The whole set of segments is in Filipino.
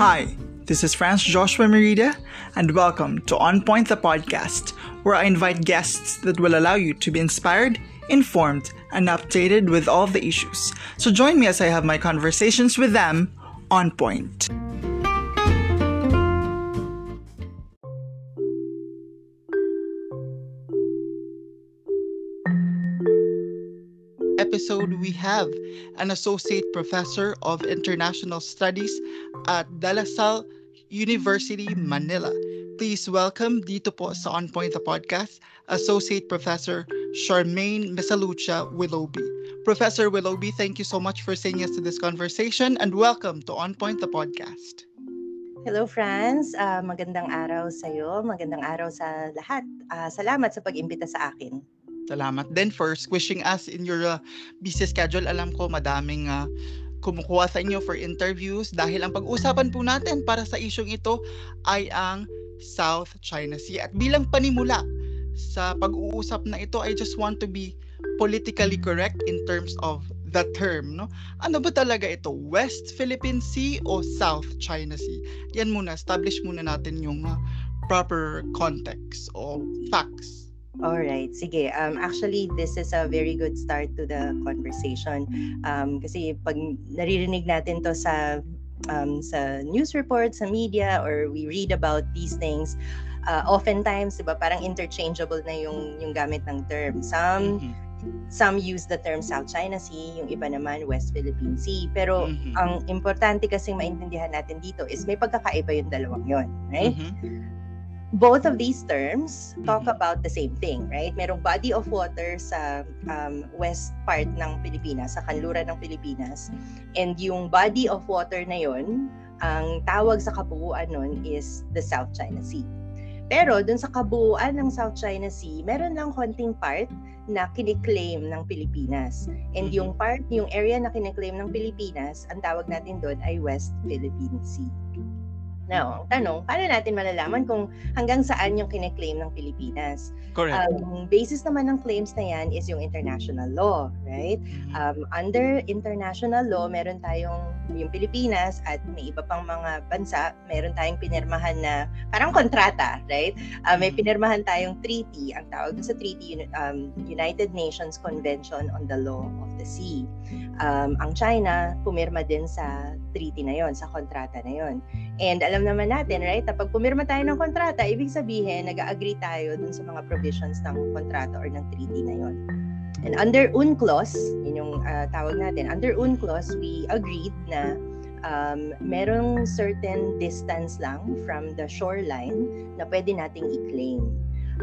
Hi, this is France Joshua Merida, and welcome to On Point the podcast, where I invite guests that will allow you to be inspired, informed, and updated with all the issues. So join me as I have my conversations with them on point. Episode, we have an associate professor of international studies at De La Salle University, Manila. Please welcome dito po sa On Point the podcast, Associate Professor Charmaine Misalucha Willoughby. Professor Willoughby, thank you so much for saying yes to this conversation and welcome to On Point the podcast. Hello, Franz. Uh, magandang araw sa iyo. Magandang araw sa lahat. Uh, salamat sa pag-imbita sa akin. Salamat din for squishing us in your uh, busy schedule. Alam ko madaming uh, kumukuha sa inyo for interviews dahil ang pag-usapan po natin para sa isyong ito ay ang South China Sea. At bilang panimula sa pag-uusap na ito, I just want to be politically correct in terms of the term, no? Ano ba talaga ito? West Philippine Sea o South China Sea? Yan muna, establish muna natin yung uh, proper context o facts all right, sige. Um, actually, this is a very good start to the conversation. Um, kasi pag naririnig natin to sa um, sa news reports, sa media, or we read about these things, uh, oftentimes, di ba, parang interchangeable na yung, yung gamit ng term. Some, mm-hmm. some use the term South China Sea, yung iba naman West Philippine Sea. Pero mm-hmm. ang importante kasing maintindihan natin dito is may pagkakaiba yung dalawang yon, right? Mm-hmm both of these terms talk mm-hmm. about the same thing, right? Merong body of water sa um, west part ng Pilipinas, sa kanluran ng Pilipinas. And yung body of water na yon, ang tawag sa kabuuan nun is the South China Sea. Pero dun sa kabuuan ng South China Sea, meron lang konting part na kiniklaim ng Pilipinas. And mm-hmm. yung part, yung area na kiniklaim ng Pilipinas, ang tawag natin doon ay West Philippine Sea. Now, ang tanong, paano natin malalaman kung hanggang saan yung kine-claim ng Pilipinas? Correct. Um, basis naman ng claims na yan is yung international law, right? Mm-hmm. Um, under international law, meron tayong yung Pilipinas at may iba pang mga bansa, meron tayong pinirmahan na parang kontrata, right? Uh, may mm-hmm. pinirmahan tayong treaty, ang tawag sa treaty, um, United Nations Convention on the Law of the Sea. Um, ang China, pumirma din sa treaty na yon, sa kontrata na yon. And alam naman natin, right, na pag pumirma tayo ng kontrata, ibig sabihin, nag-agree tayo dun sa mga provisions ng kontrata or ng treaty na yon. And under UNCLOS, yun yung uh, tawag natin, under UNCLOS, we agreed na um, merong certain distance lang from the shoreline na pwede nating i-claim.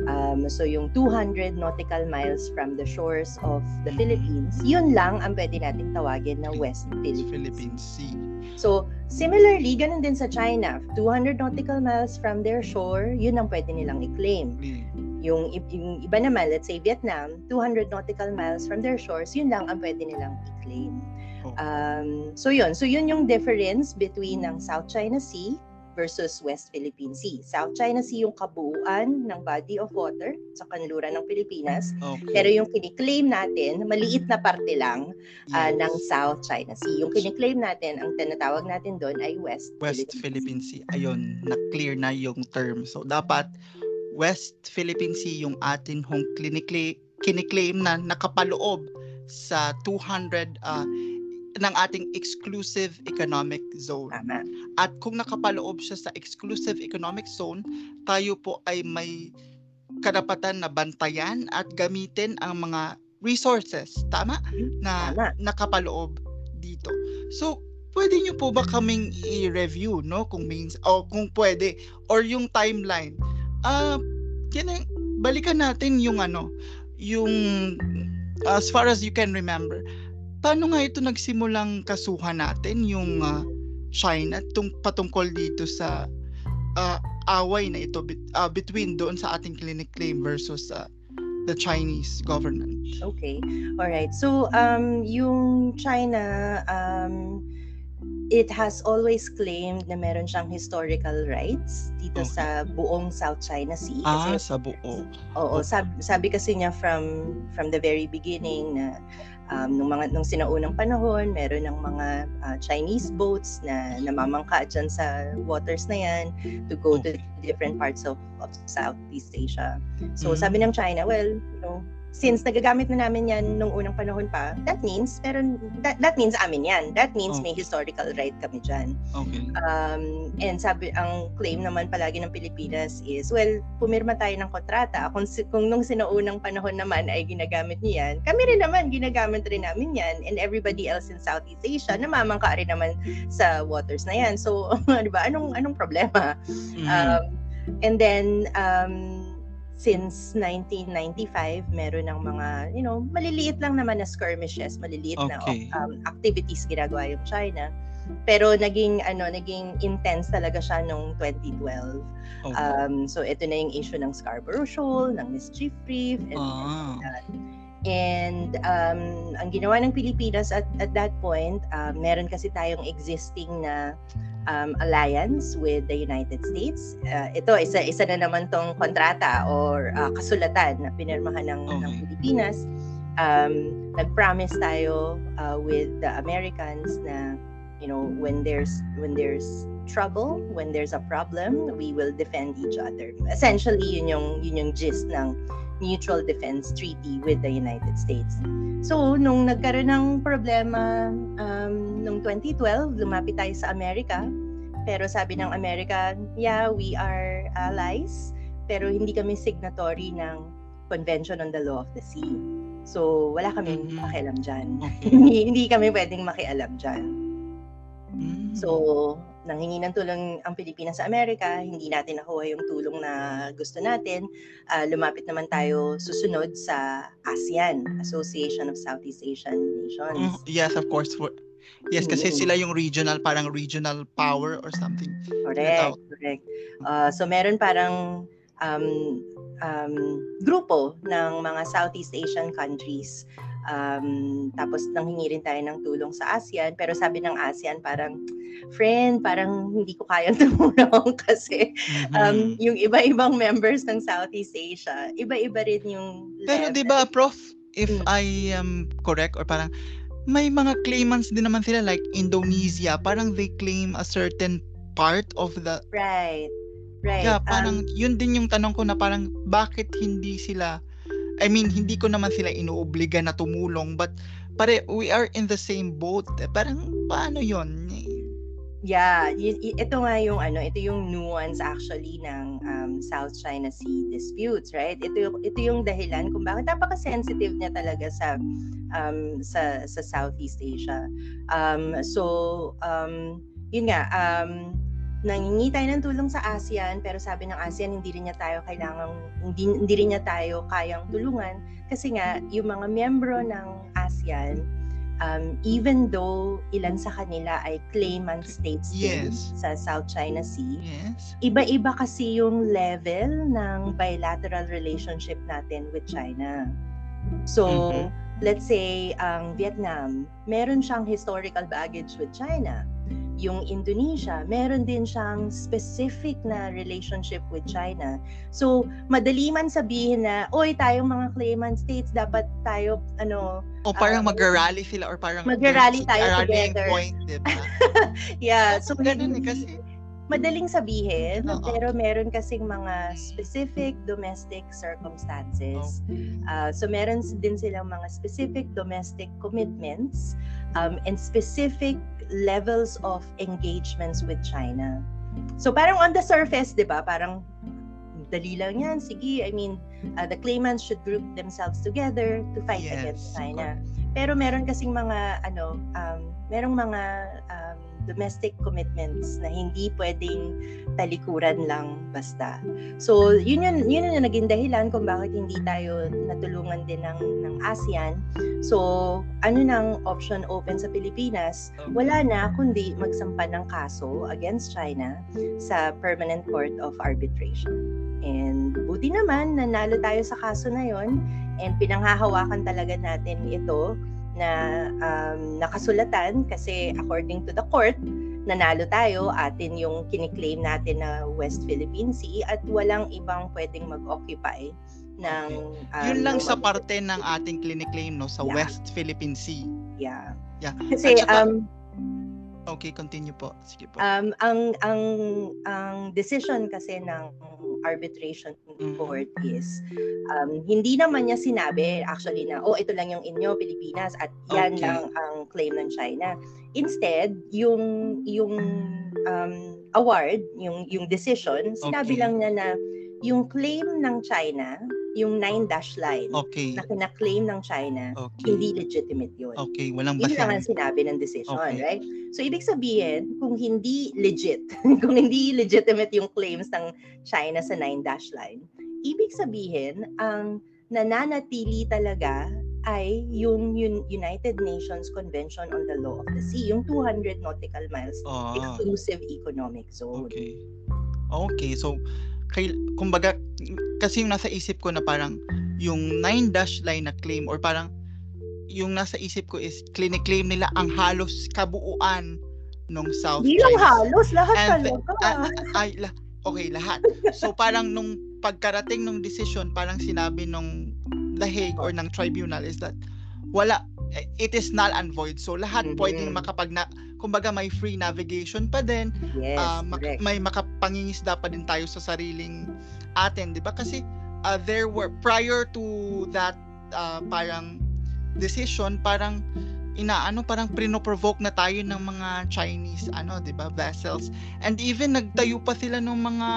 Um, so yung 200 nautical miles from the shores of the Philippines, yun lang ang pwede nating tawagin na West Philippines. Philippine Sea. So similarly, ganun din sa China. 200 nautical miles from their shore, yun ang pwede nilang i-claim. Yung, yung iba naman, let's say Vietnam, 200 nautical miles from their shores, yun lang ang pwede nilang i-claim. Oh. Um, so yun, so yun yung difference between ng South China Sea versus West Philippine Sea. South China Sea yung kabuuan ng body of water sa kanluran ng Pilipinas. Okay. Pero yung kiniklaim natin, maliit na parte lang uh, yes. ng South China Sea. Yung kiniklaim natin, ang tinatawag natin doon ay West, West Philippine, Philippine sea. Ayun, na-clear na yung term. So, dapat West Philippine Sea yung atin hong kiniklaim, kiniklaim na nakapaloob sa 200 uh, ng ating exclusive economic zone. Tama. At kung nakapaloob siya sa exclusive economic zone, tayo po ay may karapatan na bantayan at gamitin ang mga resources, tama? Na tama. nakapaloob dito. So, pwede niyo po ba kaming i-review, no? Kung means, o kung pwede, or yung timeline. Ah, uh, yan, balikan natin yung ano, yung as far as you can remember paano nga ito nagsimulang kasuhan natin yung uh, China tung patungkol dito sa uh, away na ito uh, between doon sa ating clinic claim versus uh, the Chinese government. Okay. All right. So um yung China um it has always claimed na meron siyang historical rights dito okay. sa buong South China Sea. Kasi, ah, sa buo. Oo, sabi, sabi kasi niya from from the very beginning na um, nung mga nung sinaunang panahon, meron ng mga uh, Chinese boats na namamangka diyan sa waters na 'yan to go to different parts of, of Southeast Asia. So mm-hmm. sabi ng China, well, you know, since nagagamit na namin yan nung unang panahon pa, that means, pero that, that means amin yan. That means oh. may historical right kami dyan. Okay. Um, and sabi, ang claim naman palagi ng Pilipinas is, well, pumirma tayo ng kontrata. Kung, kung nung sinaunang panahon naman ay ginagamit niyo yan, kami rin naman, ginagamit rin namin yan. And everybody else in Southeast Asia, namamangka rin naman sa waters na yan. So, di ba, anong, anong problema? Mm-hmm. Um, and then, um, since 1995, meron ng mga, you know, maliliit lang naman na skirmishes, maliliit okay. na um, activities ginagawa yung China. Pero naging ano, naging intense talaga siya nung 2012. Okay. Um, so ito na yung issue ng Scarborough Shoal, ng Mischief Reef, and, ah. and And um, ang ginawa ng Pilipinas at, at that point, uh, meron kasi tayong existing na um, alliance with the United States. Uh, ito, isa, isa na naman tong kontrata or uh, kasulatan na pinirmahan ng, okay. ng Pilipinas. Um, nag-promise tayo uh, with the Americans na you know when there's when there's trouble when there's a problem we will defend each other essentially yun yung yun yung gist ng mutual defense treaty with the United States. So nung nagkaroon ng problema um, nung 2012 lumapit tayo sa Amerika. Pero sabi ng Amerika yeah we are allies pero hindi kami signatory ng Convention on the Law of the Sea. So wala kaming mm-hmm. makialam dyan. Hindi, hindi kami pwedeng makialam dyan. Mm. So, nanghingi ng tulong ang Pilipinas sa Amerika, hindi natin nakuha yung tulong na gusto natin. Uh, lumapit naman tayo susunod sa ASEAN, Association of Southeast Asian Nations. Mm, yes, of course. For, yes, kasi mm-hmm. sila yung regional, parang regional power or something. Correct, correct. Uh, so meron parang um, um, grupo ng mga Southeast Asian countries Um, tapos nanghingi rin tayo ng tulong sa ASEAN. Pero sabi ng ASEAN parang, friend, parang hindi ko kayang tumulong kasi um, mm-hmm. yung iba-ibang members ng Southeast Asia, iba-iba rin yung level. Pero di ba, Prof, if mm. I am correct or parang may mga claimants din naman sila like Indonesia, parang they claim a certain part of the Right. Right. Yeah, parang um, yun din yung tanong ko na parang bakit hindi sila I mean, hindi ko naman sila inuobliga na tumulong, but pare, we are in the same boat. Parang, paano yon Yeah, y- ito nga yung ano, ito yung nuance actually ng um, South China Sea disputes, right? Ito ito yung dahilan kung bakit napaka-sensitive niya talaga sa um, sa sa Southeast Asia. Um, so um, yun nga um, nangingi tayo ng tulong sa ASEAN pero sabi ng ASEAN hindi rin niya tayo kailangan hindi, hindi rin niya tayo kayang tulungan kasi nga yung mga miyembro ng ASEAN um, even though ilan sa kanila ay claimant states yes. sa South China Sea yes. iba-iba kasi yung level ng bilateral relationship natin with China so mm-hmm. let's say ang Vietnam meron siyang historical baggage with China yung Indonesia, meron din siyang specific na relationship with China. So, madali man sabihin na, oy, tayong mga claimant states, dapat tayo, ano... O parang uh, mag-rally sila or parang... Mag-rally tayo together. point, diba? yeah. So, ganun eh, kasi madaling sabihin, Uh-oh. pero meron kasing mga specific domestic circumstances. Uh, so meron din silang mga specific domestic commitments um, and specific levels of engagements with China. So parang on the surface, 'di ba? Parang dali lang 'yan. Sige, I mean, uh, the claimants should group themselves together to fight yes, against China. Pero meron kasing mga ano, um, merong mga um, domestic commitments na hindi pwedeng talikuran lang basta. So, yun yun, yun yung naging dahilan kung bakit hindi tayo natulungan din ng, ng ASEAN. So, ano nang option open sa Pilipinas? Wala na kundi magsampa ng kaso against China sa Permanent Court of Arbitration. And buti naman, nanalo tayo sa kaso na yon and pinanghahawakan talaga natin ito na um, nakasulatan kasi according to the court, nanalo tayo, atin yung kiniklaim natin na West Philippine Sea at walang ibang pwedeng mag-occupy ng um, Yun lang sa parte ng ating claim no sa yeah. West Philippine Sea. Yeah. Yeah. Kasi saka, um Okay, continue po. Sige po. Um ang ang ang decision kasi ng arbitration mm-hmm. court is um, hindi naman niya sinabi actually na oh ito lang yung inyo Pilipinas at yan okay. lang ang claim ng China. Instead, yung yung um, award, yung yung decision, sinabi okay. lang niya na yung claim ng China yung nine dash line okay. na kina-claim ng China, okay. hindi legitimate yun. Okay, walang basehan. Yun lang ang sinabi ng decision, okay. right? So, ibig sabihin, kung hindi legit, kung hindi legitimate yung claims ng China sa nine dash line, ibig sabihin, ang nananatili talaga ay yung United Nations Convention on the Law of the Sea, yung 200 nautical miles ah. exclusive economic zone. Okay. Okay, so kay, kumbaga, kasi yung nasa isip ko na parang yung 9 dash line na claim or parang yung nasa isip ko is clinic-claim nila ang halos kabuuan ng South Hindi lang halos, lahat And, talaga. Uh, ay, la, okay, lahat. So parang nung pagkarating ng decision, parang sinabi nung The Hague or ng tribunal is that wala, it is null and void. So lahat mm-hmm. pwedeng makapag na, kumbaga may free navigation pa din. Yes, uh, mak- may makapangingisda pa din tayo sa sariling atin, 'di ba? Kasi uh, there were prior to that uh, parang decision, parang inaano parang prinoprovoke na tayo ng mga Chinese ano 'di ba vessels and even nagtayo pa sila ng mga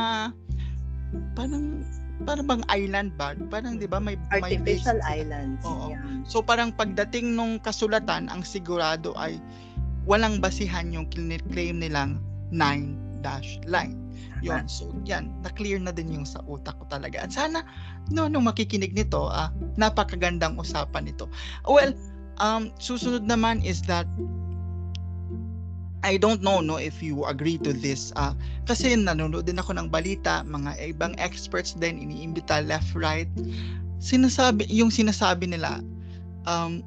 parang parang bang island ba parang 'di ba may artificial may islands Oo. Yeah. so parang pagdating nung kasulatan ang sigurado ay walang basihan yung claim nilang 9 dash line. Yon, so yan, na-clear na din yung sa utak ko talaga. At sana no nung makikinig nito, ah, napakagandang usapan nito. Well, um susunod naman is that I don't know no if you agree to this uh, kasi nanonood din ako ng balita mga ibang experts din iniimbita left right. Sinasabi yung sinasabi nila um,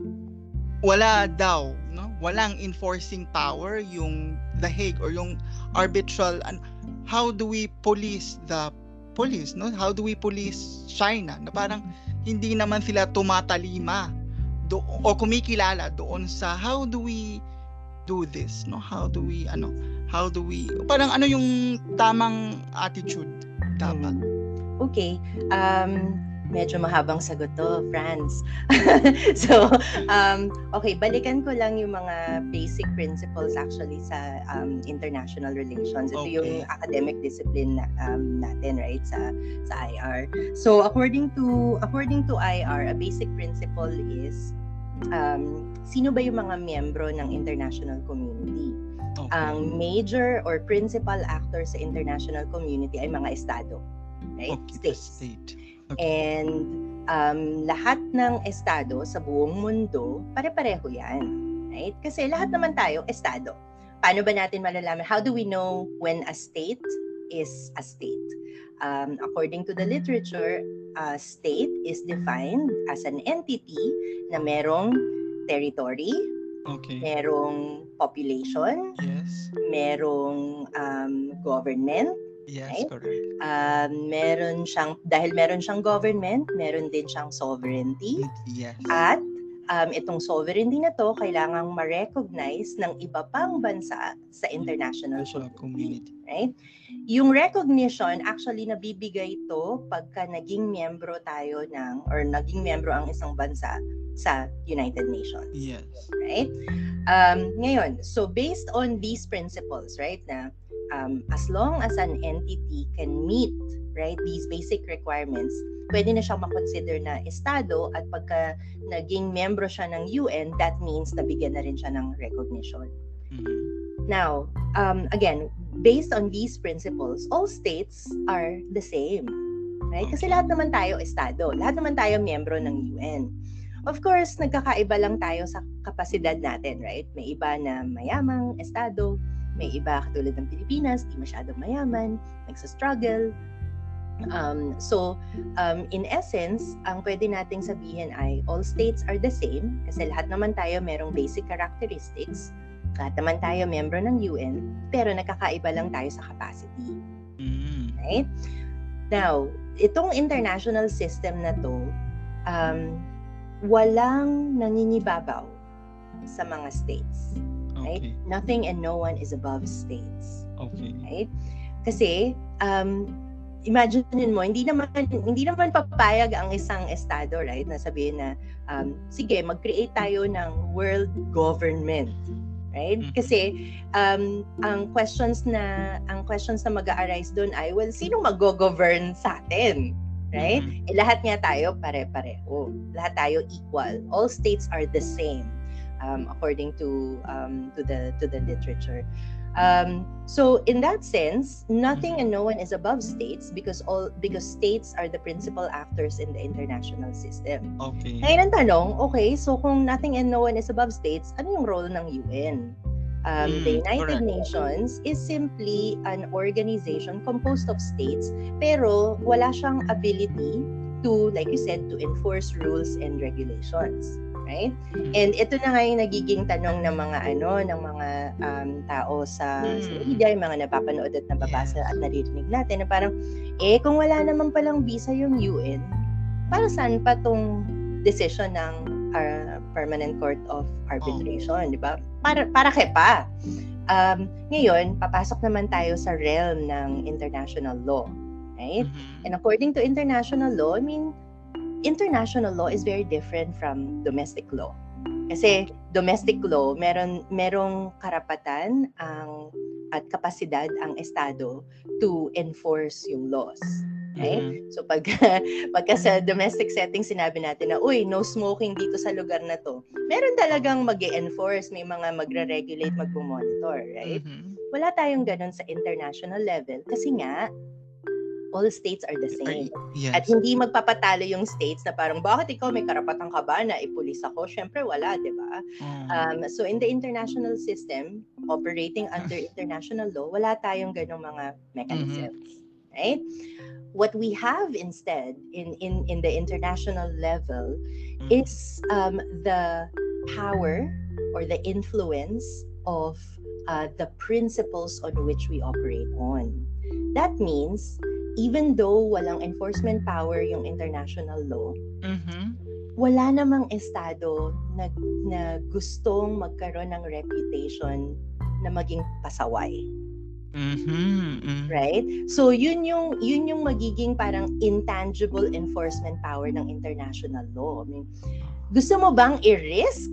wala daw no? Walang enforcing power yung The Hague or yung arbitral and how do we police the police no? How do we police China? Na parang hindi naman sila tumatalima do o kumikilala doon sa how do we do this no how do we ano how do we parang ano yung tamang attitude dapat hmm. okay um medyo mahabang sagot to, Franz. so, um, okay, balikan ko lang yung mga basic principles actually sa um, international relations. Ito okay. yung academic discipline na, um, natin, right, sa sa IR. So, according to according to IR, a basic principle is um, sino ba yung mga miyembro ng international community? Okay. Ang major or principal actor sa international community ay mga estado, right? Okay, States. State. And um, lahat ng estado sa buong mundo, pare-pareho yan. Right? Kasi lahat naman tayo, estado. Paano ba natin malalaman? How do we know when a state is a state? Um, according to the literature, a state is defined as an entity na merong territory, okay. merong population, yes. merong um, government, Yes, right? correct. Um, meron siyang, dahil meron siyang government, meron din siyang sovereignty. Yes. At um, itong sovereignty na to kailangang ma-recognize ng iba pang bansa sa international community. Right? Yung recognition, actually nabibigay ito pagka naging miyembro tayo ng, or naging miyembro ang isang bansa sa United Nations. Yes. Right? Um, ngayon, so based on these principles, right, na um, as long as an entity can meet right these basic requirements pwede na siyang makonsider na estado at pagka naging membro siya ng UN that means nabigyan na rin siya ng recognition mm-hmm. now um, again based on these principles all states are the same right kasi lahat naman tayo estado lahat naman tayo miyembro ng UN Of course, nagkakaiba lang tayo sa kapasidad natin, right? May iba na mayamang estado, may iba katulad ng Pilipinas, di masyadong mayaman, nagsa-struggle. Um, so, um, in essence, ang pwede nating sabihin ay all states are the same kasi lahat naman tayo merong basic characteristics Lahat naman tayo membro ng UN, pero nakakaiba lang tayo sa capacity. Mm. Right? Now, itong international system na to, um, walang nangingibabaw sa mga states. Right? Okay. Nothing and no one is above states. Okay. Right? Kasi, um, imagine mo, hindi naman hindi naman papayag ang isang estado, right? Na sabihin na um, sige, mag-create tayo ng world government, right? Mhm. Kasi um, ang questions na ang questions na mag-arise doon ay well, sino mag-govern sa atin? Right? Mhm. Eh, lahat nga tayo pare-pareho. Lahat tayo equal. All states are the same um, according to um, to the to the literature. Um, so in that sense, nothing and no one is above states because all because states are the principal actors in the international system. Okay. Ngayon ang tanong, okay, so kung nothing and no one is above states, ano yung role ng UN? Um, the Mm, United correct. Nations is simply an organization composed of states pero wala siyang ability to, like you said, to enforce rules and regulations. Right? Mm. And ito na nga yung nagiging tanong ng mga ano, ng mga um, tao sa, sa Mm. media, yung mga napapanood at nababasa at naririnig natin na parang, eh kung wala naman palang visa yung UN, para saan pa tong decision ng uh, Permanent Court of Arbitration, di ba? Para, para kay pa. Um, ngayon, papasok naman tayo sa realm ng international law. Right? Mhm. And according to international law, I mean, international law is very different from domestic law. Kasi domestic law, meron merong karapatan ang at kapasidad ang estado to enforce yung laws. Right? Mhm. So pag pagka sa domestic setting sinabi natin na uy, no smoking dito sa lugar na to. Meron talagang mag-enforce, may mga magre-regulate, magmo-monitor, right? Mhm. Wala tayong ganun sa international level kasi nga all states are the same. yes. At hindi magpapatalo yung states na parang bakit ikaw may karapatan ka ba na ipulis ako? Syempre wala, 'di ba? Mm. Um, so in the international system, operating under international law, wala tayong ganong mga mechanisms, right? What we have instead in in in the international level Mm. is um, the power or the influence of uh, the principles on which we operate on. That means even though walang enforcement power yung international law, Mhm. wala namang estado na, na gustong magkaroon ng reputation na maging pasaway, Mhm. Mhm. right? So yun yung yun yung magiging parang intangible enforcement power ng international law. I mean, gusto mo bang i-risk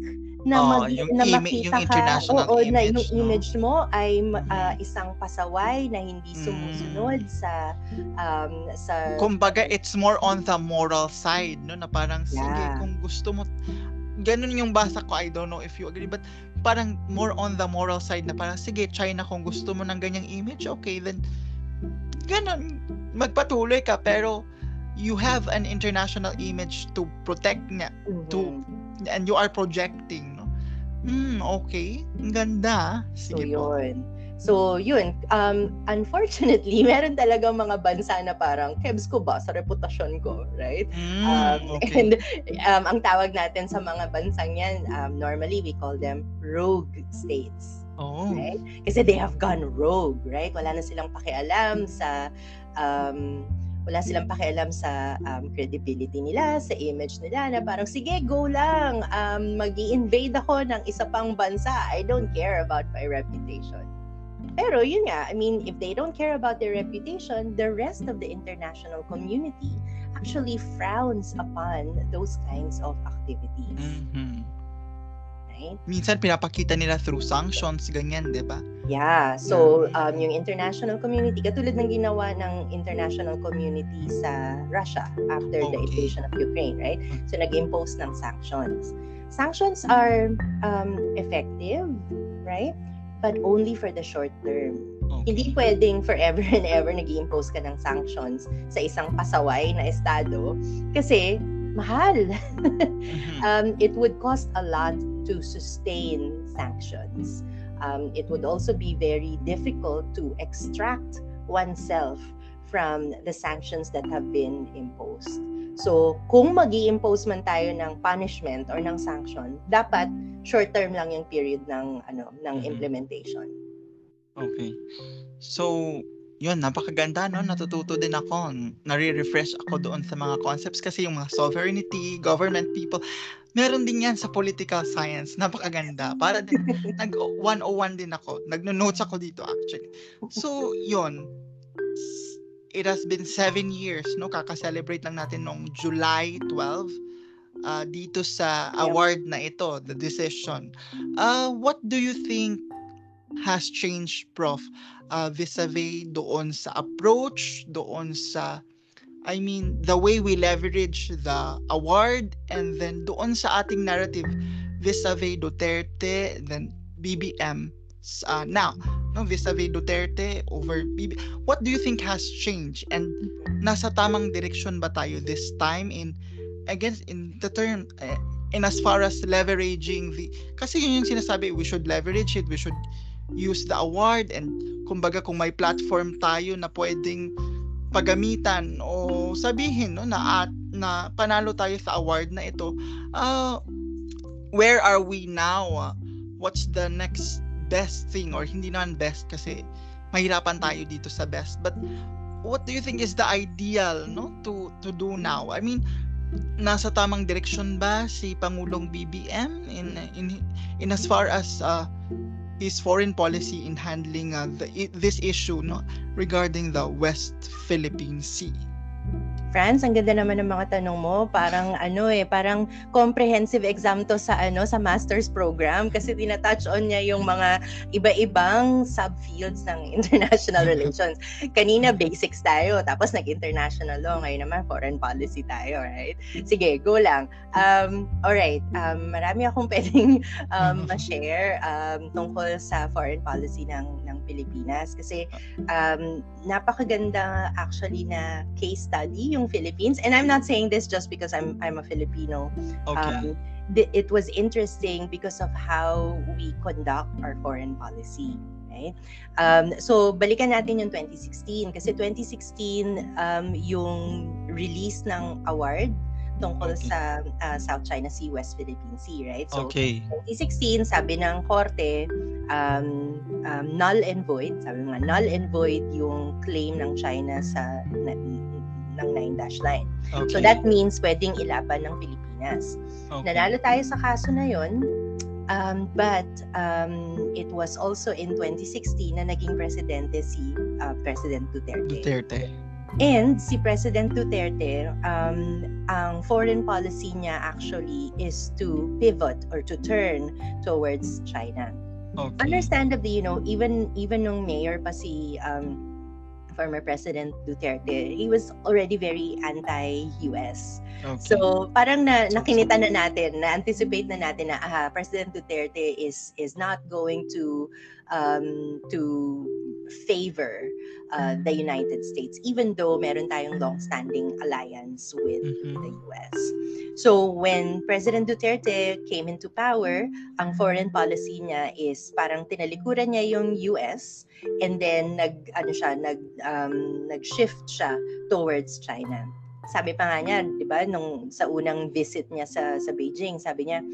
na Oo, mag, yung na makita yung ka international oo, na image, yung no? image mo ay ah, isang pasaway na hindi Mm. sumusunod sa um, sa Kumbaga, it's more on the moral side, no? Na parang, sige, Yeah. kung gusto mo, ganun yung basa ko, I don't know if you agree, but parang more on the moral side na parang, sige, China, kung gusto mo ng ganyang image, okay, then, ganun, magpatuloy ka, pero, you have an international image to protect nga, to- Mhm. and you are projecting? Hmm, okay. Ang ganda. ah. So Sige po. yun. So yun, um, unfortunately, meron talagang mga bansa na parang, kebs ko ba sa reputasyon ko, right? Hmm, Um, okay. And um, ang tawag natin sa mga bansang yan, um, normally we call them rogue states. oh. Right? Kasi they have gone rogue, right? Wala na silang pakialam sa um, wala silang pakialam sa um, credibility nila, sa image nila na parang sige go lang, um, mag invade ako ng isa pang bansa. I don't care about my reputation. Pero yun nga, I mean, if they don't care about their reputation, the rest of the international community actually frowns upon those kinds of activities. Mhm. Right? Minsan pinapakita nila through sanctions, ganyan, di ba? Yeah. So, um, yung international community, katulad ng ginawa ng international community sa Russia after the invasion of Ukraine, right? So, nag-impose ng sanctions. Sanctions are um, effective, right? But only for the short term. Okay. Hindi pwedeng forever and ever nag impose ka ng sanctions sa isang pasaway na estado kasi mahal. Mhm. um, it would cost a lot to sustain sanctions. Um, it would also be very difficult to extract oneself from the sanctions that have been imposed. So, kung mag impose man tayo ng punishment or ng sanction, dapat short term lang yung period ng ano ng mm-hmm. implementation. Okay. So, yun, napakaganda, no? Natututo din ako. Nare-refresh ako doon sa mga concepts kasi yung mga sovereignty, government people, meron din yan sa political science. Napakaganda. Para din, nag 101 din ako. Nagno-notes ako dito actually. So, yun. It has been seven years, no? Kaka-celebrate lang natin nung July 12 uh, dito sa award na ito, the decision. Uh, what do you think has changed, Prof? Uh, vis-a-vis doon sa approach, doon sa I mean, the way we leverage the award and then doon sa ating narrative vis-a-vis Duterte, then BBM uh, now, no, vis-a-vis Duterte over BBM. What do you think has changed? And nasa tamang direction ba tayo this time in, again, in the term, uh, in as far as leveraging the, kasi yun yung sinasabi, we should leverage it, we should use the award and kumbaga kung may platform tayo na pwedeng pagamitan o sabihin no na at na panalo tayo sa award na ito uh, where are we now? What's the next best thing? Or hindi naman best kasi mahirapan tayo dito sa best. But what do you think is the ideal no to to do now? I mean nasa tamang direksyon ba si Pangulong BBM in in in as far as uh, his foreign policy in handling uh, the, this issue no, regarding the West Philippine Sea. France, ang ganda naman ng mga tanong mo. Parang ano eh, parang comprehensive exam to sa ano sa master's program kasi tinatouch on niya yung mga iba-ibang subfields ng international relations. Kanina basics tayo, tapos nag-international law, ngayon naman foreign policy tayo, right? Sige, go lang. Um, all right, um, marami akong pwedeng um, ma-share um, tungkol sa foreign policy ng ng Pilipinas kasi um, napakaganda actually na case study yung Philippines and I'm not saying this just because I'm I'm a Filipino okay. um, it was interesting because of how we conduct our foreign policy right um, so balikan natin yung 2016 kasi 2016 um, yung release ng award tungkol okay. sa uh, South China Sea, West Philippine Sea, right? So, okay. 2016, sabi ng korte, um, um, null and void, sabi nga, null and void yung claim ng China sa na, ng 9-line. Okay. So that means pwedeng ilaban ng Pilipinas. Okay. Nanalo tayo sa kaso na yon Um, but um, it was also in 2016 na naging presidente si uh, President Duterte. Duterte. And si President Duterte, um, ang foreign policy niya actually is to pivot or to turn towards China. Okay. Understandably, you know, even even nung mayor pa si um, former President Duterte, he was already very anti-US. Okay. So, parang na nakinita na natin, na-anticipate na natin na ah, President Duterte is is not going to um, to favor uh, the United States, even though meron tayong long-standing alliance with mm-hmm. the US. So when President Duterte came into power, ang foreign policy niya is parang tinalikuran niya yung US and then nag ano siya nag um, nag-shift siya towards China. Sabi pa nga niya, 'di ba, nung sa unang visit niya sa sa Beijing, sabi niya,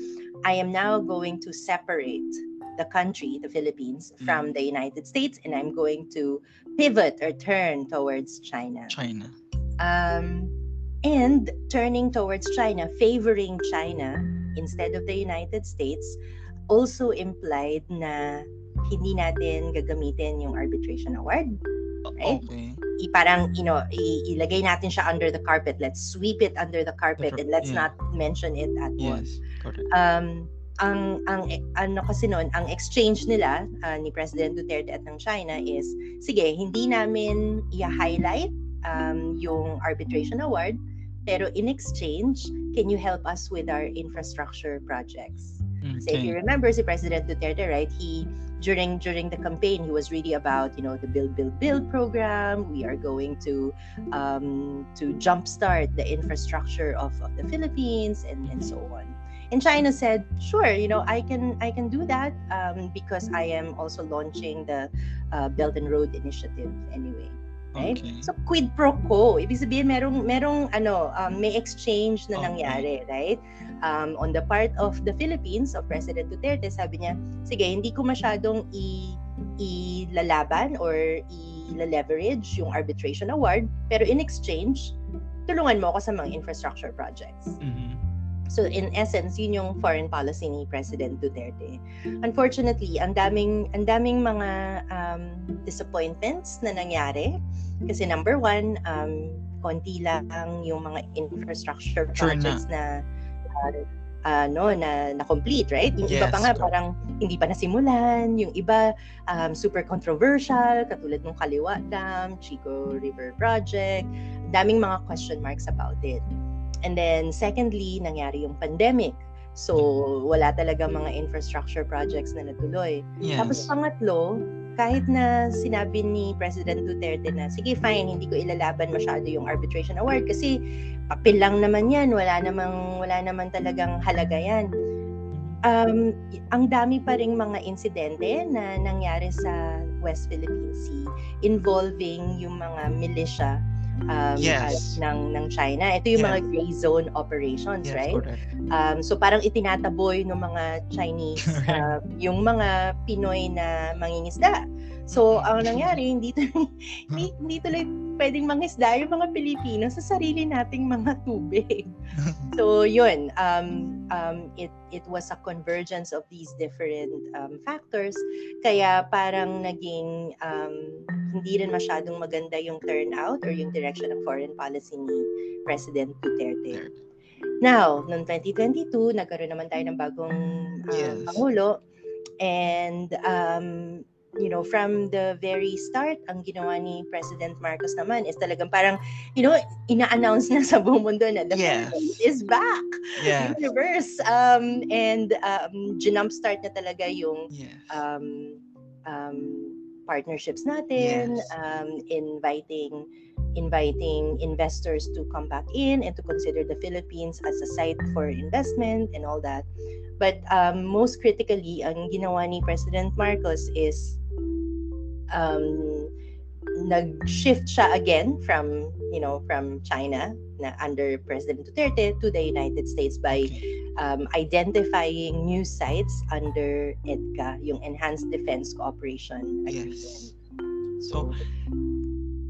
I am now going to separate the country, the Philippines, mm. from the United States, and I'm going to pivot or turn towards China. China. Um, and turning towards China, favoring China instead of the United States, also implied na hindi natin gagamitin yung arbitration award. Right? Okay. I, parang, you know, i, ilagay natin siya under the carpet. Let's sweep it under the carpet and let's yeah. not mention it at all. Yes, correct. Um, ang ang ano kasi noon ang exchange nila uh, ni President Duterte at ng China is sige hindi namin i-highlight um, yung arbitration award pero in exchange can you help us with our infrastructure projects? Okay. so if you remember si President Duterte right he during during the campaign he was really about you know the build build build program. We are going to um, to jumpstart the infrastructure of, of the Philippines and and so on and China said, "Sure, you know, I can I can do that um, because I am also launching the uh, Belt and Road Initiative anyway." Right? Okay. So quid pro quo. Ibig sabihin merong merong ano, um, may exchange na okay. nangyari, right? Um, on the part of the Philippines of President Duterte, sabi niya, sige, hindi ko masyadong i ilalaban or i-leverage yung arbitration award, pero in exchange, tulungan mo ako sa mga infrastructure projects. Mm-hmm. So in essence, yun yung foreign policy ni President Duterte. Unfortunately, ang daming ang daming mga um, disappointments na nangyari kasi number one, um, konti lang yung mga infrastructure projects sure na, na uh, ano na na complete, right? Yung yes, iba pa nga parang hindi pa nasimulan, yung iba um, super controversial, katulad ng Kaliwa Dam, Chico River Project, daming mga question marks about it. And then secondly, nangyari yung pandemic. So, wala talaga mga infrastructure projects na natuloy. Yes. Tapos pangatlo, kahit na sinabi ni President Duterte na, sige fine, hindi ko ilalaban masyado yung arbitration award kasi papel lang naman yan, wala namang, wala naman talagang halaga yan. Um, ang dami pa ring mga insidente na nangyari sa West Philippine Sea involving yung mga militia um, yes. uh, ng ng China. Ito yung yes. mga gray zone operations, yes, right? Um, so parang itinataboy ng mga Chinese uh, yung mga Pinoy na mangingisda. So ang nangyari hindi hindi, hindi tuloy pwedeng mangisda yung mga Pilipino sa sarili nating mga tubig. so yun, um, um, it it was a convergence of these different um, factors kaya parang naging um, hindi rin masyadong maganda yung turnout or yung direction ng foreign policy ni President Duterte. Now, noong 2022, nagkaroon naman tayo ng bagong um, yes. Pangulo and um, you know, from the very start, ang ginawa ni President Marcos naman is talagang parang, you know, ina-announce na sa buong mundo na the yes. is back. Yes. Universe. Um, and um, start na talaga yung yes. um, um, partnerships natin, yes. um, inviting inviting investors to come back in and to consider the Philippines as a site for investment and all that. But um, most critically, ang ginawa ni President Marcos is um, nag-shift siya again from, you know, from China na under President Duterte to the United States by um, identifying new sites under EDCA, yung Enhanced Defense Cooperation Agreement. Yes. So,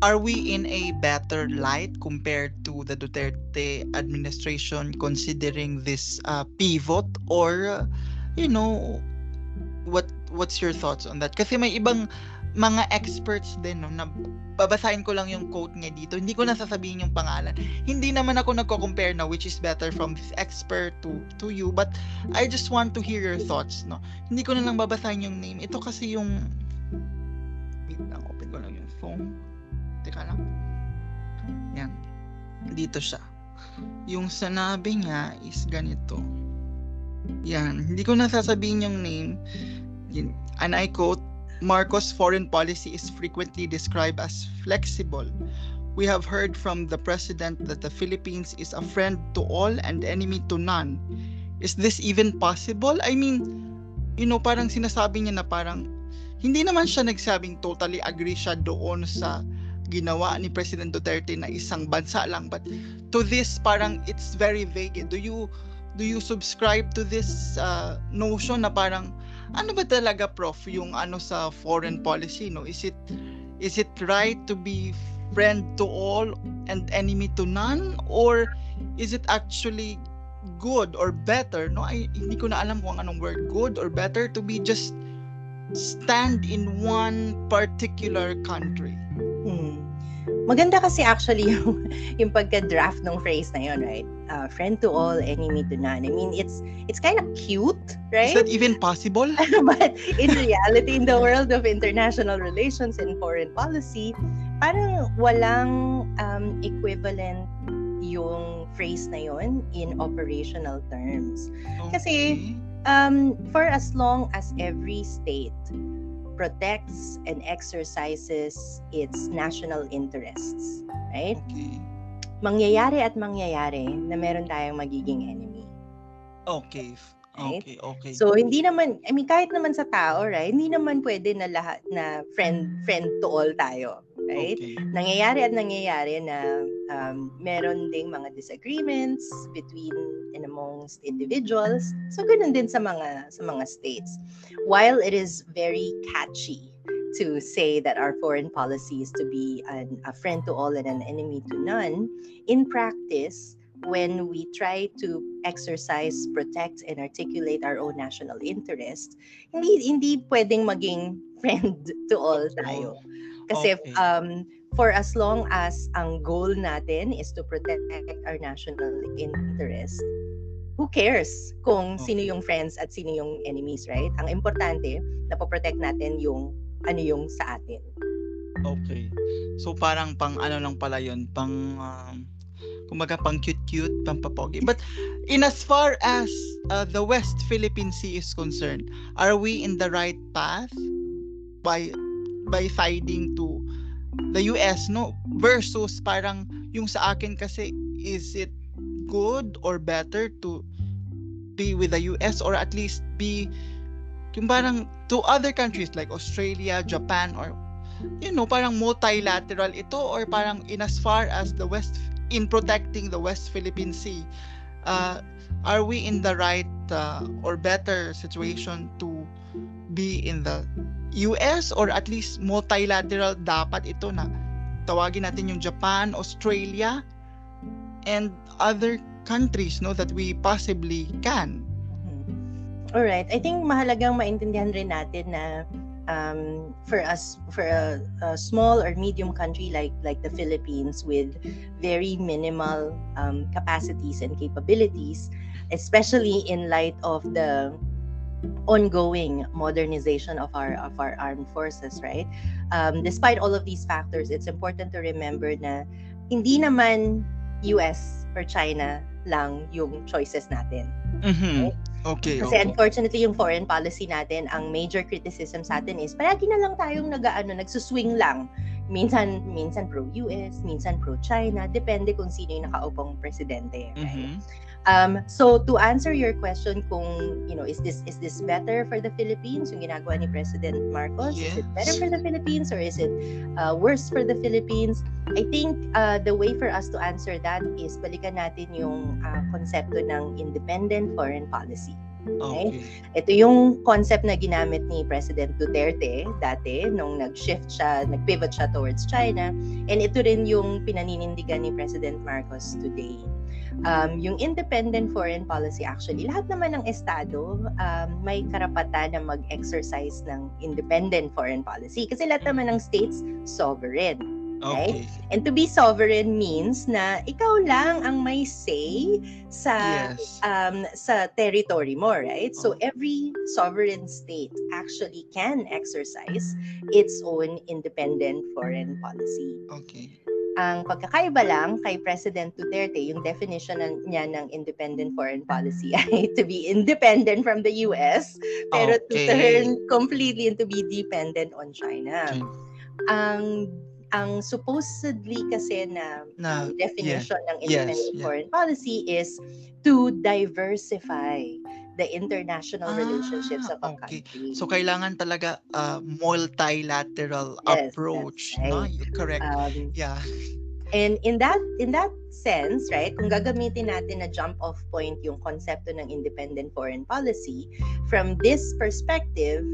are we in a better light compared to the Duterte administration considering this uh, pivot or uh, you know what what's your thoughts on that kasi may ibang mga experts din no na babasahin ko lang yung quote niya dito. Hindi ko na sasabihin yung pangalan. Hindi naman ako nagko-compare na which is better from this expert to to you but I just want to hear your thoughts no. Hindi ko na lang babasahin yung name. Ito kasi yung wait lang open ko lang yung phone. Teka lang. Yan. Dito siya. Yung sanabi niya is ganito. Yan. Hindi ko na sasabihin yung name. And I quote Marcos' foreign policy is frequently described as flexible. We have heard from the president that the Philippines is a friend to all and enemy to none. Is this even possible? I mean, you know, parang sinasabi niya na parang hindi naman siya nagsabing totally agree siya doon sa ginawa ni President Duterte na isang bansa lang but to this parang it's very vague do you do you subscribe to this uh, notion na parang ano ba talaga prof yung ano sa foreign policy no is it is it right to be friend to all and enemy to none or is it actually good or better no ay hindi ko na alam kung anong word good or better to be just stand in one particular country hmm. Maganda kasi actually yung, yung pagka-draft ng phrase na yun, right? Uh, friend to all, enemy to none. I mean, it's it's kind of cute, right? Is that even possible? but in reality, in the world of international relations and foreign policy, parang walang um, equivalent yung phrase na yon in operational terms. Okay. Kasi um, for as long as every state protects and exercises its national interests. Right? Okay. Mangyayari at mangyayari na meron tayong magiging enemy. Okay. Right? Okay, okay. So hindi naman I mean kahit naman sa tao, right? Hindi naman pwede na lahat na friend friend to all tayo. right? Okay. Nangyayari at nangyayari na um, meron ding mga disagreements between and amongst individuals. So ganun din sa mga sa mga states. While it is very catchy to say that our foreign policy is to be an, a friend to all and an enemy to none, in practice, when we try to exercise, protect, and articulate our own national interest, hindi, hindi pwedeng maging friend to all tayo. Kasi okay. um, for as long as ang goal natin is to protect our national interest, who cares kung okay. sino yung friends at sino yung enemies, right? Ang importante, na protect natin yung ano yung sa atin. Okay. So parang pang ano lang pala yun, pang um, kumaga pang cute-cute, pang papogi. But in as far as uh, the West Philippine Sea is concerned, are we in the right path by by siding to the US no versus parang yung sa akin kasi is it good or better to be with the US or at least be yung parang to other countries like Australia, Japan or you know parang multilateral ito or parang in as far as the West in protecting the West Philippine Sea uh, are we in the right uh, or better situation to be in the US or at least multilateral dapat ito na tawagin natin yung Japan, Australia and other countries no that we possibly can. Mm-hmm. All right. I think mahalagang maintindihan rin natin na um, for us for a, a, small or medium country like like the Philippines with very minimal um, capacities and capabilities, especially in light of the ongoing modernization of our of our armed forces, right? Um, despite all of these factors, it's important to remember na hindi naman US or China lang yung choices natin. Mm-hmm. Right? Okay. Kasi okay. unfortunately yung foreign policy natin, ang major criticism sa atin is palagi na lang tayong nag-aano, nagsuswing lang. Minsan minsan pro US, minsan pro China, depende kung sino yung nakaupong presidente. Right? Mm-hmm. Um, so to answer your question kung you know is this is this better for the Philippines yung ginagawa ni President Marcos yes. is it better for the Philippines or is it uh, worse for the Philippines I think uh, the way for us to answer that is balikan natin yung uh, konsepto ng independent foreign policy Okay? okay. Ito yung concept na ginamit ni President Duterte dati nung nag-shift siya, nag-pivot siya towards China. And ito rin yung pinaninindigan ni President Marcos today um, yung independent foreign policy actually, lahat naman ng estado um, may karapatan na mag-exercise ng independent foreign policy kasi lahat naman ng states sovereign. Okay. Right? And to be sovereign means na ikaw lang ang may say sa yes. um sa territory mo, right? So every sovereign state actually can exercise its own independent foreign policy. Okay. Ang pagkakaiba lang kay President Duterte, yung definition niya ng independent foreign policy ay to be independent from the US, pero okay. to turn completely and to be dependent on China. Okay. Ang ang supposedly kasi na, na definition yeah, ng independent yes, foreign yeah. policy is to diversify the international ah, relationships of a okay. country. So kailangan talaga uh, multilateral yes, approach, right. no? Correct. Um, yeah. And in that in that sense, right, kung gagamitin natin na jump off point yung konsepto ng independent foreign policy, from this perspective,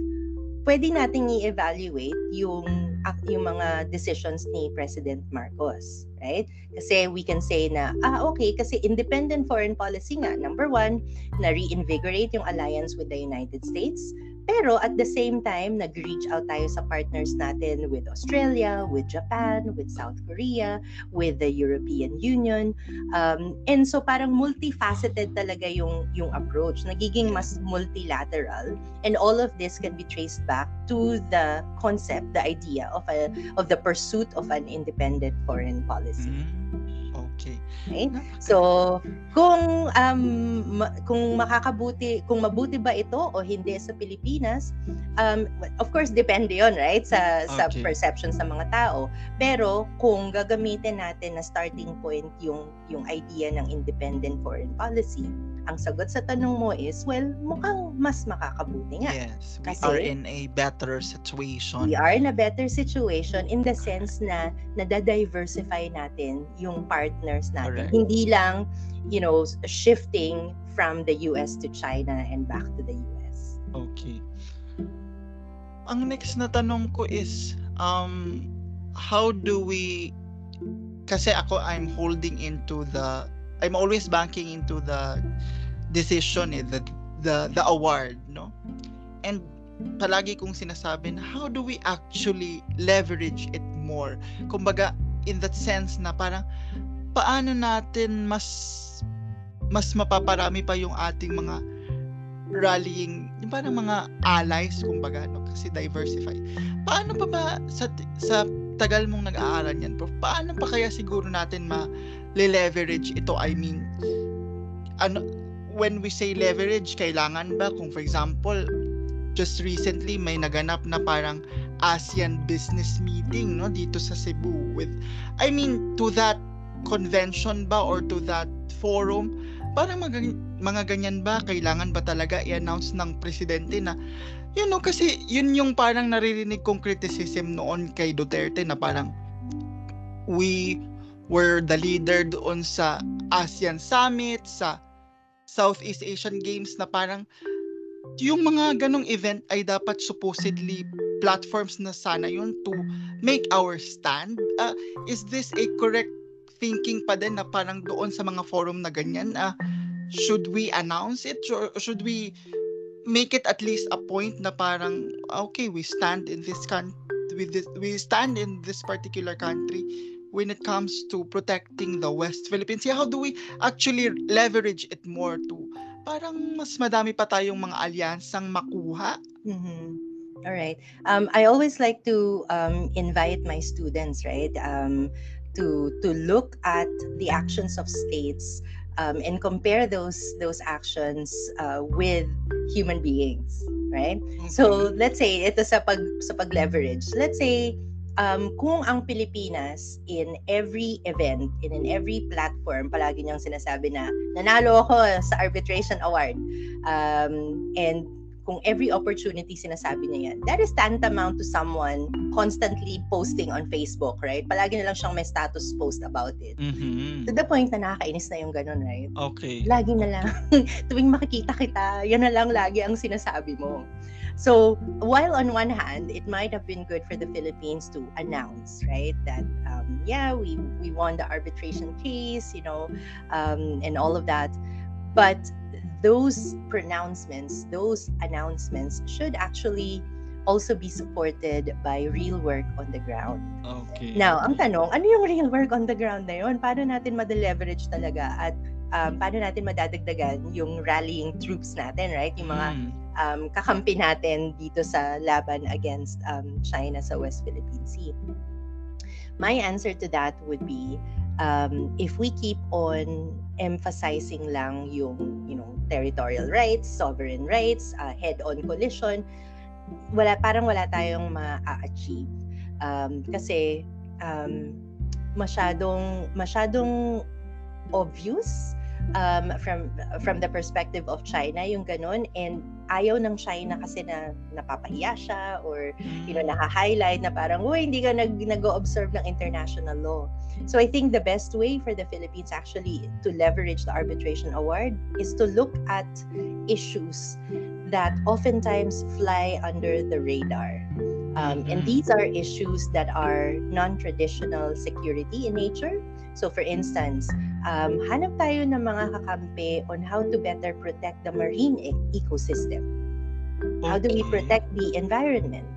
pwede nating i-evaluate yung yung mga decisions ni President Marcos, right? Kasi we can say na, ah, okay, kasi independent foreign policy nga, number one, na reinvigorate yung alliance with the United States, pero at the same time, nag-reach out tayo sa partners natin with Australia, with Japan, with South Korea, with the European Union. Um, and so parang multifaceted talaga yung, yung approach. Nagiging mas multilateral. And all of this can be traced back to the concept, the idea of, a, of the pursuit of an independent foreign policy. Mm-hmm. Okay. Okay? So, kung um, kung makakabuti, kung mabuti ba ito o hindi sa Pilipinas, um, of course depende 'yon, right? Sa okay. sa perception sa mga tao. Pero kung gagamitin natin na starting point yung yung idea ng independent foreign policy, ang sagot sa tanong mo is, well, mukhang mas makakabuti nga. Yes, we Kasi are in a better situation. We are in a better situation in the sense na nadadiversify natin yung partners natin. Correct. Hindi lang, you know, shifting from the US to China and back to the US. Okay. Ang next na tanong ko is, um, how do we kasi ako I'm holding into the I'm always banking into the decision eh, the the the award, no? And palagi kong sinasabi na how do we actually leverage it more? Kumbaga in that sense na parang paano natin mas mas mapaparami pa yung ating mga rallying, yung parang mga allies kumbaga no kasi diversify. Paano pa ba sa sa tagal mong nag-aaral yan, Prof, paano pa kaya siguro natin ma-leverage ito? I mean, ano, when we say leverage, kailangan ba kung for example, just recently may naganap na parang ASEAN business meeting no dito sa Cebu with I mean to that convention ba or to that forum parang mga, mga ganyan ba kailangan ba talaga i-announce ng presidente na you know, kasi yun yung parang naririnig kong criticism noon kay Duterte na parang we were the leader doon sa ASEAN Summit, sa Southeast Asian Games na parang yung mga ganong event ay dapat supposedly platforms na sana yun to make our stand. Uh, is this a correct thinking pa din na parang doon sa mga forum na ganyan? Uh, should we announce it? Or should we make it at least a point na parang okay we stand in this country with this, we stand in this particular country when it comes to protecting the West Philippines. Yeah, how do we actually leverage it more to parang mas madami pa tayong mga alyansang makuha? Mm-hmm. All right. Um, I always like to um, invite my students, right, um, to to look at the actions of states um, and compare those those actions uh, with human beings right so let's say ito sa pag sa pag leverage let's say um, kung ang Pilipinas in every event in, in every platform palagi niyang sinasabi na nanalo ako sa arbitration award um, and kung every opportunity sinasabi niya yan, that is tantamount to someone constantly posting on Facebook, right? Palagi na lang siyang may status post about it. Mm-hmm. To the point na nakakainis na yung ganun, right? Okay. Lagi na lang, tuwing makikita kita, yan na lang lagi ang sinasabi mo. So, while on one hand, it might have been good for the Philippines to announce, right, that um, yeah, we we won the arbitration case, you know, um, and all of that, but those pronouncements, those announcements should actually also be supported by real work on the ground. Okay. Now, ang tanong, ano yung real work on the ground na yun? Paano natin ma-leverage talaga at um, paano natin madadagdagan yung rallying troops natin, right? Yung mga mm. Um, kakampi natin dito sa laban against um, China sa West Philippine Sea. My answer to that would be um, if we keep on emphasizing lang yung you know territorial rights, sovereign rights, uh, head-on collision, wala parang wala tayong ma-achieve. Um, kasi um, masyadong masyadong obvious um, from from the perspective of China yung ganun and ayaw ng China kasi na napapahiya siya or you know naka-highlight na parang oh hindi ka nag nag-observe ng international law. So I think the best way for the Philippines actually to leverage the arbitration award is to look at issues that oftentimes fly under the radar. Um, and mm-hmm. these are issues that are non-traditional security in nature. So for instance, um, hanap tayo ng mga kakampi on how to better protect the marine e- ecosystem. How do we protect the environment?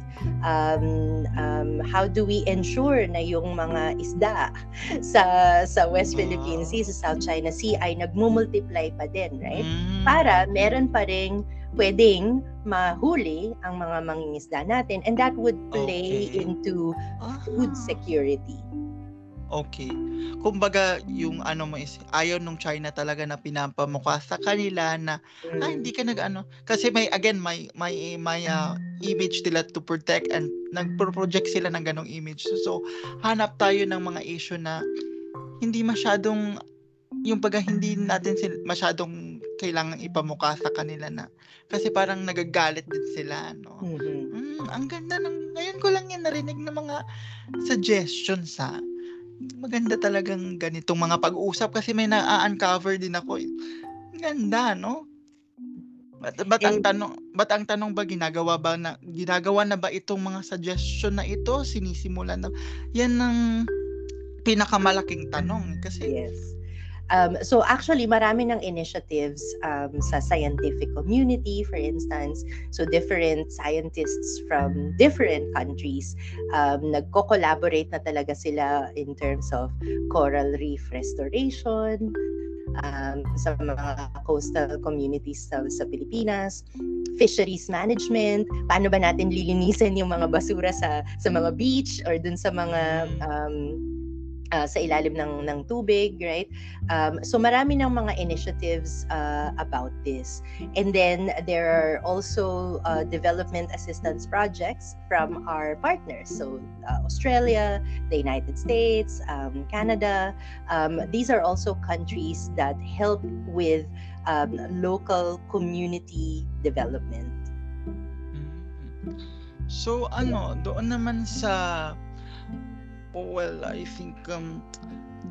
um, um, how do we ensure na yung mga isda sa sa West Philippine Sea, sa South China Sea ay nagmumultiply pa din, right? Mm. Para meron pa ring pwedeng mahuli ang mga mangingisda natin and that would play okay. into food security. Okay. Kumbaga, yung ano mo is, ayaw nung China talaga na pinapamukha sa kanila na, ah, hindi ka nag-ano. Kasi may, again, may, may, may uh, image nila to protect and nagpro-project sila ng ganong image. So, so, hanap tayo ng mga issue na hindi masyadong, yung pag hindi natin sila masyadong kailangan ipamukha sa kanila na kasi parang nagagalit din sila no. Mhm. Mm, ang ganda ng ngayon ko lang yan narinig ng mga suggestions ha. Maganda talagang ganitong mga pag-uusap kasi may na-uncover din ako. eh. Ang Ganda no. Ba't, ba't ang And- tanong ba't ang tanong ba ginagawa ba na ginagawa na ba itong mga suggestion na ito sinisimulan na yan ang pinakamalaking tanong kasi Yes. Um, so actually, marami ng initiatives um, sa scientific community, for instance. So different scientists from different countries um, nagko-collaborate na talaga sila in terms of coral reef restoration, um, sa mga coastal communities sa, sa Pilipinas, fisheries management, paano ba natin lilinisin yung mga basura sa sa mga beach or dun sa mga um, uh, sa ilalim ng ng tubig, right? Um, so marami ng mga initiatives uh, about this. And then there are also uh, development assistance projects from our partners. So uh, Australia, the United States, um, Canada. Um, these are also countries that help with um, local community development. Mm. So ano, doon naman sa well, I think um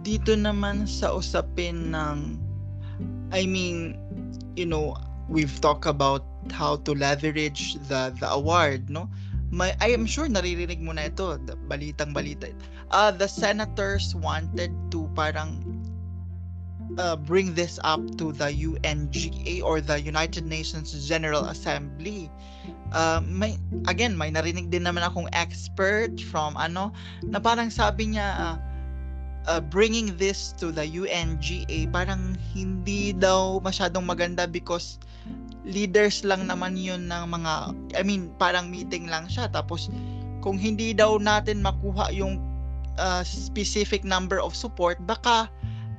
dito naman sa usapin ng I mean, you know, we've talked about how to leverage the the award, no? May I am sure naririnig mo na ito, balitang balita. Uh the senators wanted to parang uh, bring this up to the UNGA or the United Nations General Assembly. Uh, may again, may narinig din naman akong expert from ano na parang sabi niya uh, uh, bringing this to the UNGA parang hindi daw masyadong maganda because leaders lang naman yun ng mga I mean parang meeting lang siya. Tapos kung hindi daw natin makuha yung uh, specific number of support baka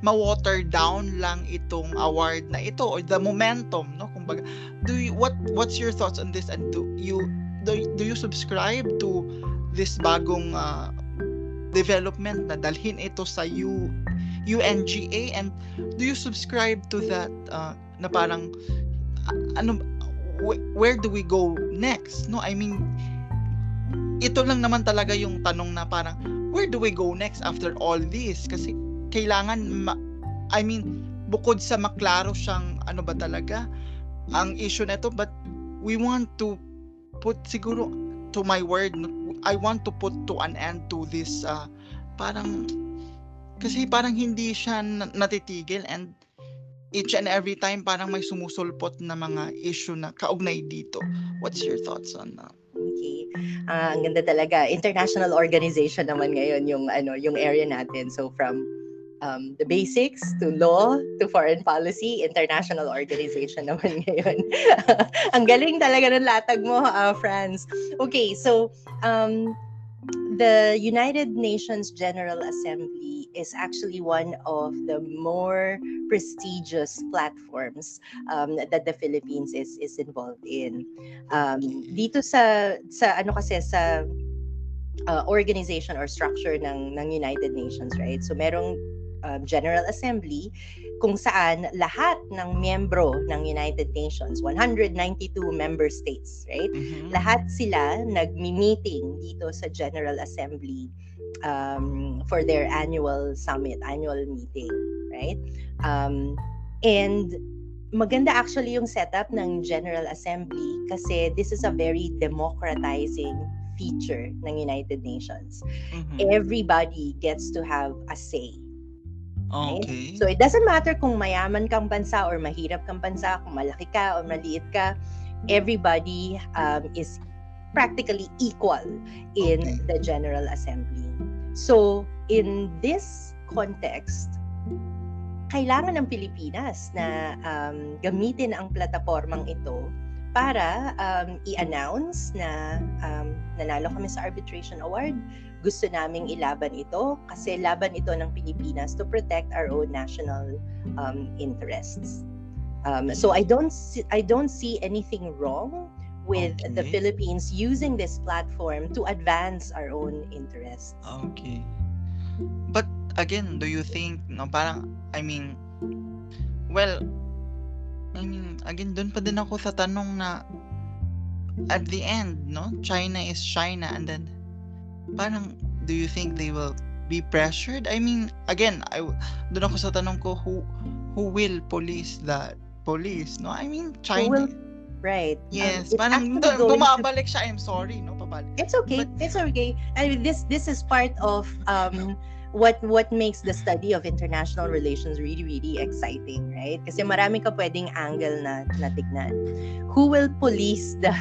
ma-water down lang itong award na ito or the momentum no? Kumbaga do you what what's your thoughts on this? And do you do, do you subscribe to this bagong uh, development na dalhin ito sa U, UNGA and do you subscribe to that uh, na parang uh, ano wh- where do we go next no? I mean ito lang naman talaga yung tanong na parang where do we go next after all this? Kasi kailangan ma- I mean bukod sa maklaro siyang ano ba talaga ang issue nito but we want to put siguro to my word I want to put to an end to this uh, parang kasi parang hindi siya na- natitigil and each and every time parang may sumusulpot na mga issue na kaugnay dito. What's your thoughts on that? Okay. Ah, ang ganda talaga. International organization naman ngayon yung ano, yung area natin. So from um, the basics to law to foreign policy, international organization naman ngayon. ang galing talaga ng latag mo, uh, Franz. Okay, so um, the United Nations General Assembly is actually one of the more prestigious platforms um, that the Philippines is is involved in. Um, dito sa sa ano kasi sa uh, organization or structure ng ng United Nations, right? So merong um, General Assembly kung saan lahat ng miyembro ng United Nations, 192 member states, right? Mhm. lahat sila nagmi-meeting dito sa General Assembly um, for their annual summit, annual meeting, right? Um, and maganda actually yung setup ng General Assembly kasi this is a very democratizing feature ng United Nations. Mhm. Everybody gets to have a say. Okay. So it doesn't matter kung mayaman kang bansa or mahirap kang bansa, kung malaki ka or maliit ka, everybody um, is practically equal in Okay. the General Assembly. So in this context, kailangan ng Pilipinas na um, gamitin ang platapormang ito para um, i-announce na um, nanalo kami sa arbitration award. Gusto naming ilaban ito kasi laban ito ng Pilipinas to protect our own national um, interests. Um, so I don't see, I don't see anything wrong with the Okay. Philippines using this platform to advance our own interests. Okay. But again, do you think no parang I mean well I mean, again, doon pa din ako sa tanong na at the end, no? China is China and then parang do you think they will be pressured? I mean, again, I doon ako sa tanong ko who who will police the police, no? I mean, China. Will, right. Um, yes, um, parang bumabalik siya. I'm sorry, no? Pabalik. It's okay. But, it's okay. I mean, this this is part of um what what makes the study of international relations really really exciting, right? Kasi marami ka pwedeng angle na natignan. Who will police the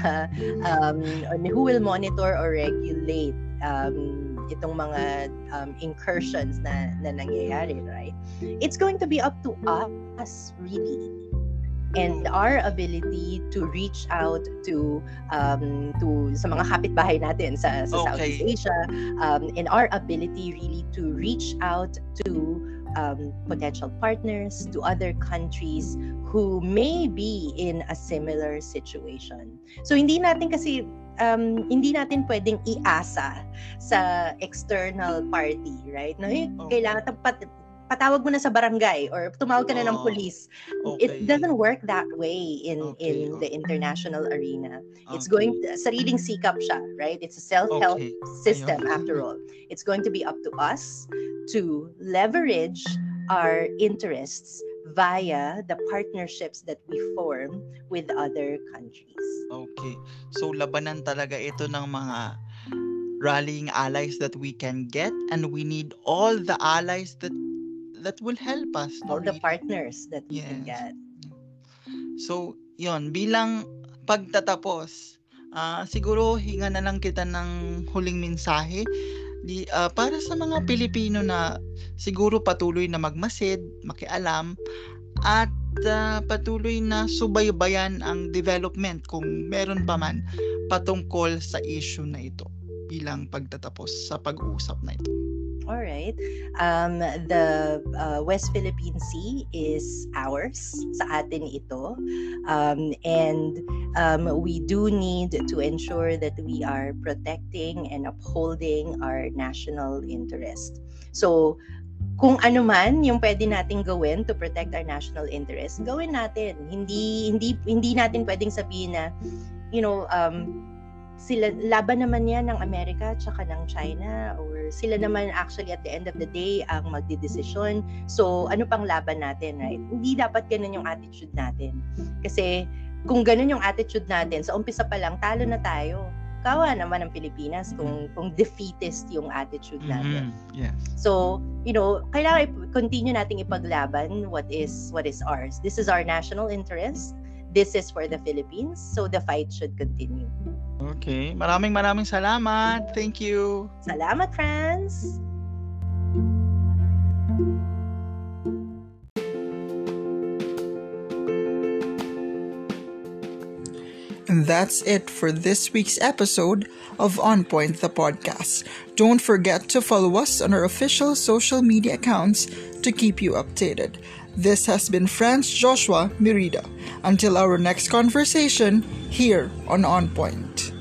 um who will monitor or regulate um itong mga um, incursions na na nangyayari, right? It's going to be up to us really and our ability to reach out to um, to sa mga kapitbahay natin sa, sa okay. Southeast Asia um, and our ability really to reach out to um, potential partners to other countries who may be in a similar situation. So hindi natin kasi um, hindi natin pwedeng iasa sa external party, right? No, eh, okay. kailangan pat, patawag mo na sa barangay or tumawag ka na ng police. Okay. It doesn't work that way in okay. in the international arena. It's okay. going to, sariling sikap siya, right? It's a self-help okay. system Ayun. after all. It's going to be up to us to leverage our interests via the partnerships that we form with other countries. Okay. So labanan talaga ito ng mga rallying allies that we can get and we need all the allies that that will help us. All the partners that we yes. can get. So, yon bilang pagtatapos, uh, siguro hinga na lang kita ng huling mensahe di, uh, para sa mga Pilipino na siguro patuloy na magmasid, makialam, at uh, patuloy na subaybayan ang development kung meron pa man patungkol sa issue na ito bilang pagtatapos sa pag-uusap na ito. All right. Um, the uh, West Philippine Sea is ours. Sa atin ito. Um, and um, we do need to ensure that we are protecting and upholding our national interest. So, kung ano man yung pwede nating gawin to protect our national interest, gawin natin. Hindi hindi hindi natin pwedeng sabihin na you know um sila laban naman yan ng Amerika tsaka ng China or sila naman actually at the end of the day ang magdidesisyon. So ano pang laban natin, right? Hindi dapat ganun yung attitude natin. Kasi kung ganun yung attitude natin, sa umpisa pa lang talo na tayo. Kawa naman ng Pilipinas kung kung defeatist yung attitude natin. Mm-hmm. Yes. So, you know, kailangan continue nating ipaglaban what is what is ours. This is our national interest. This is for the Philippines. So the fight should continue. Okay. Maraming maraming salamat. Thank you. Salamat, friends. And that's it for this week's episode of On Point the podcast. Don't forget to follow us on our official social media accounts to keep you updated. This has been Franz Joshua Mirida. Until our next conversation here on On Point.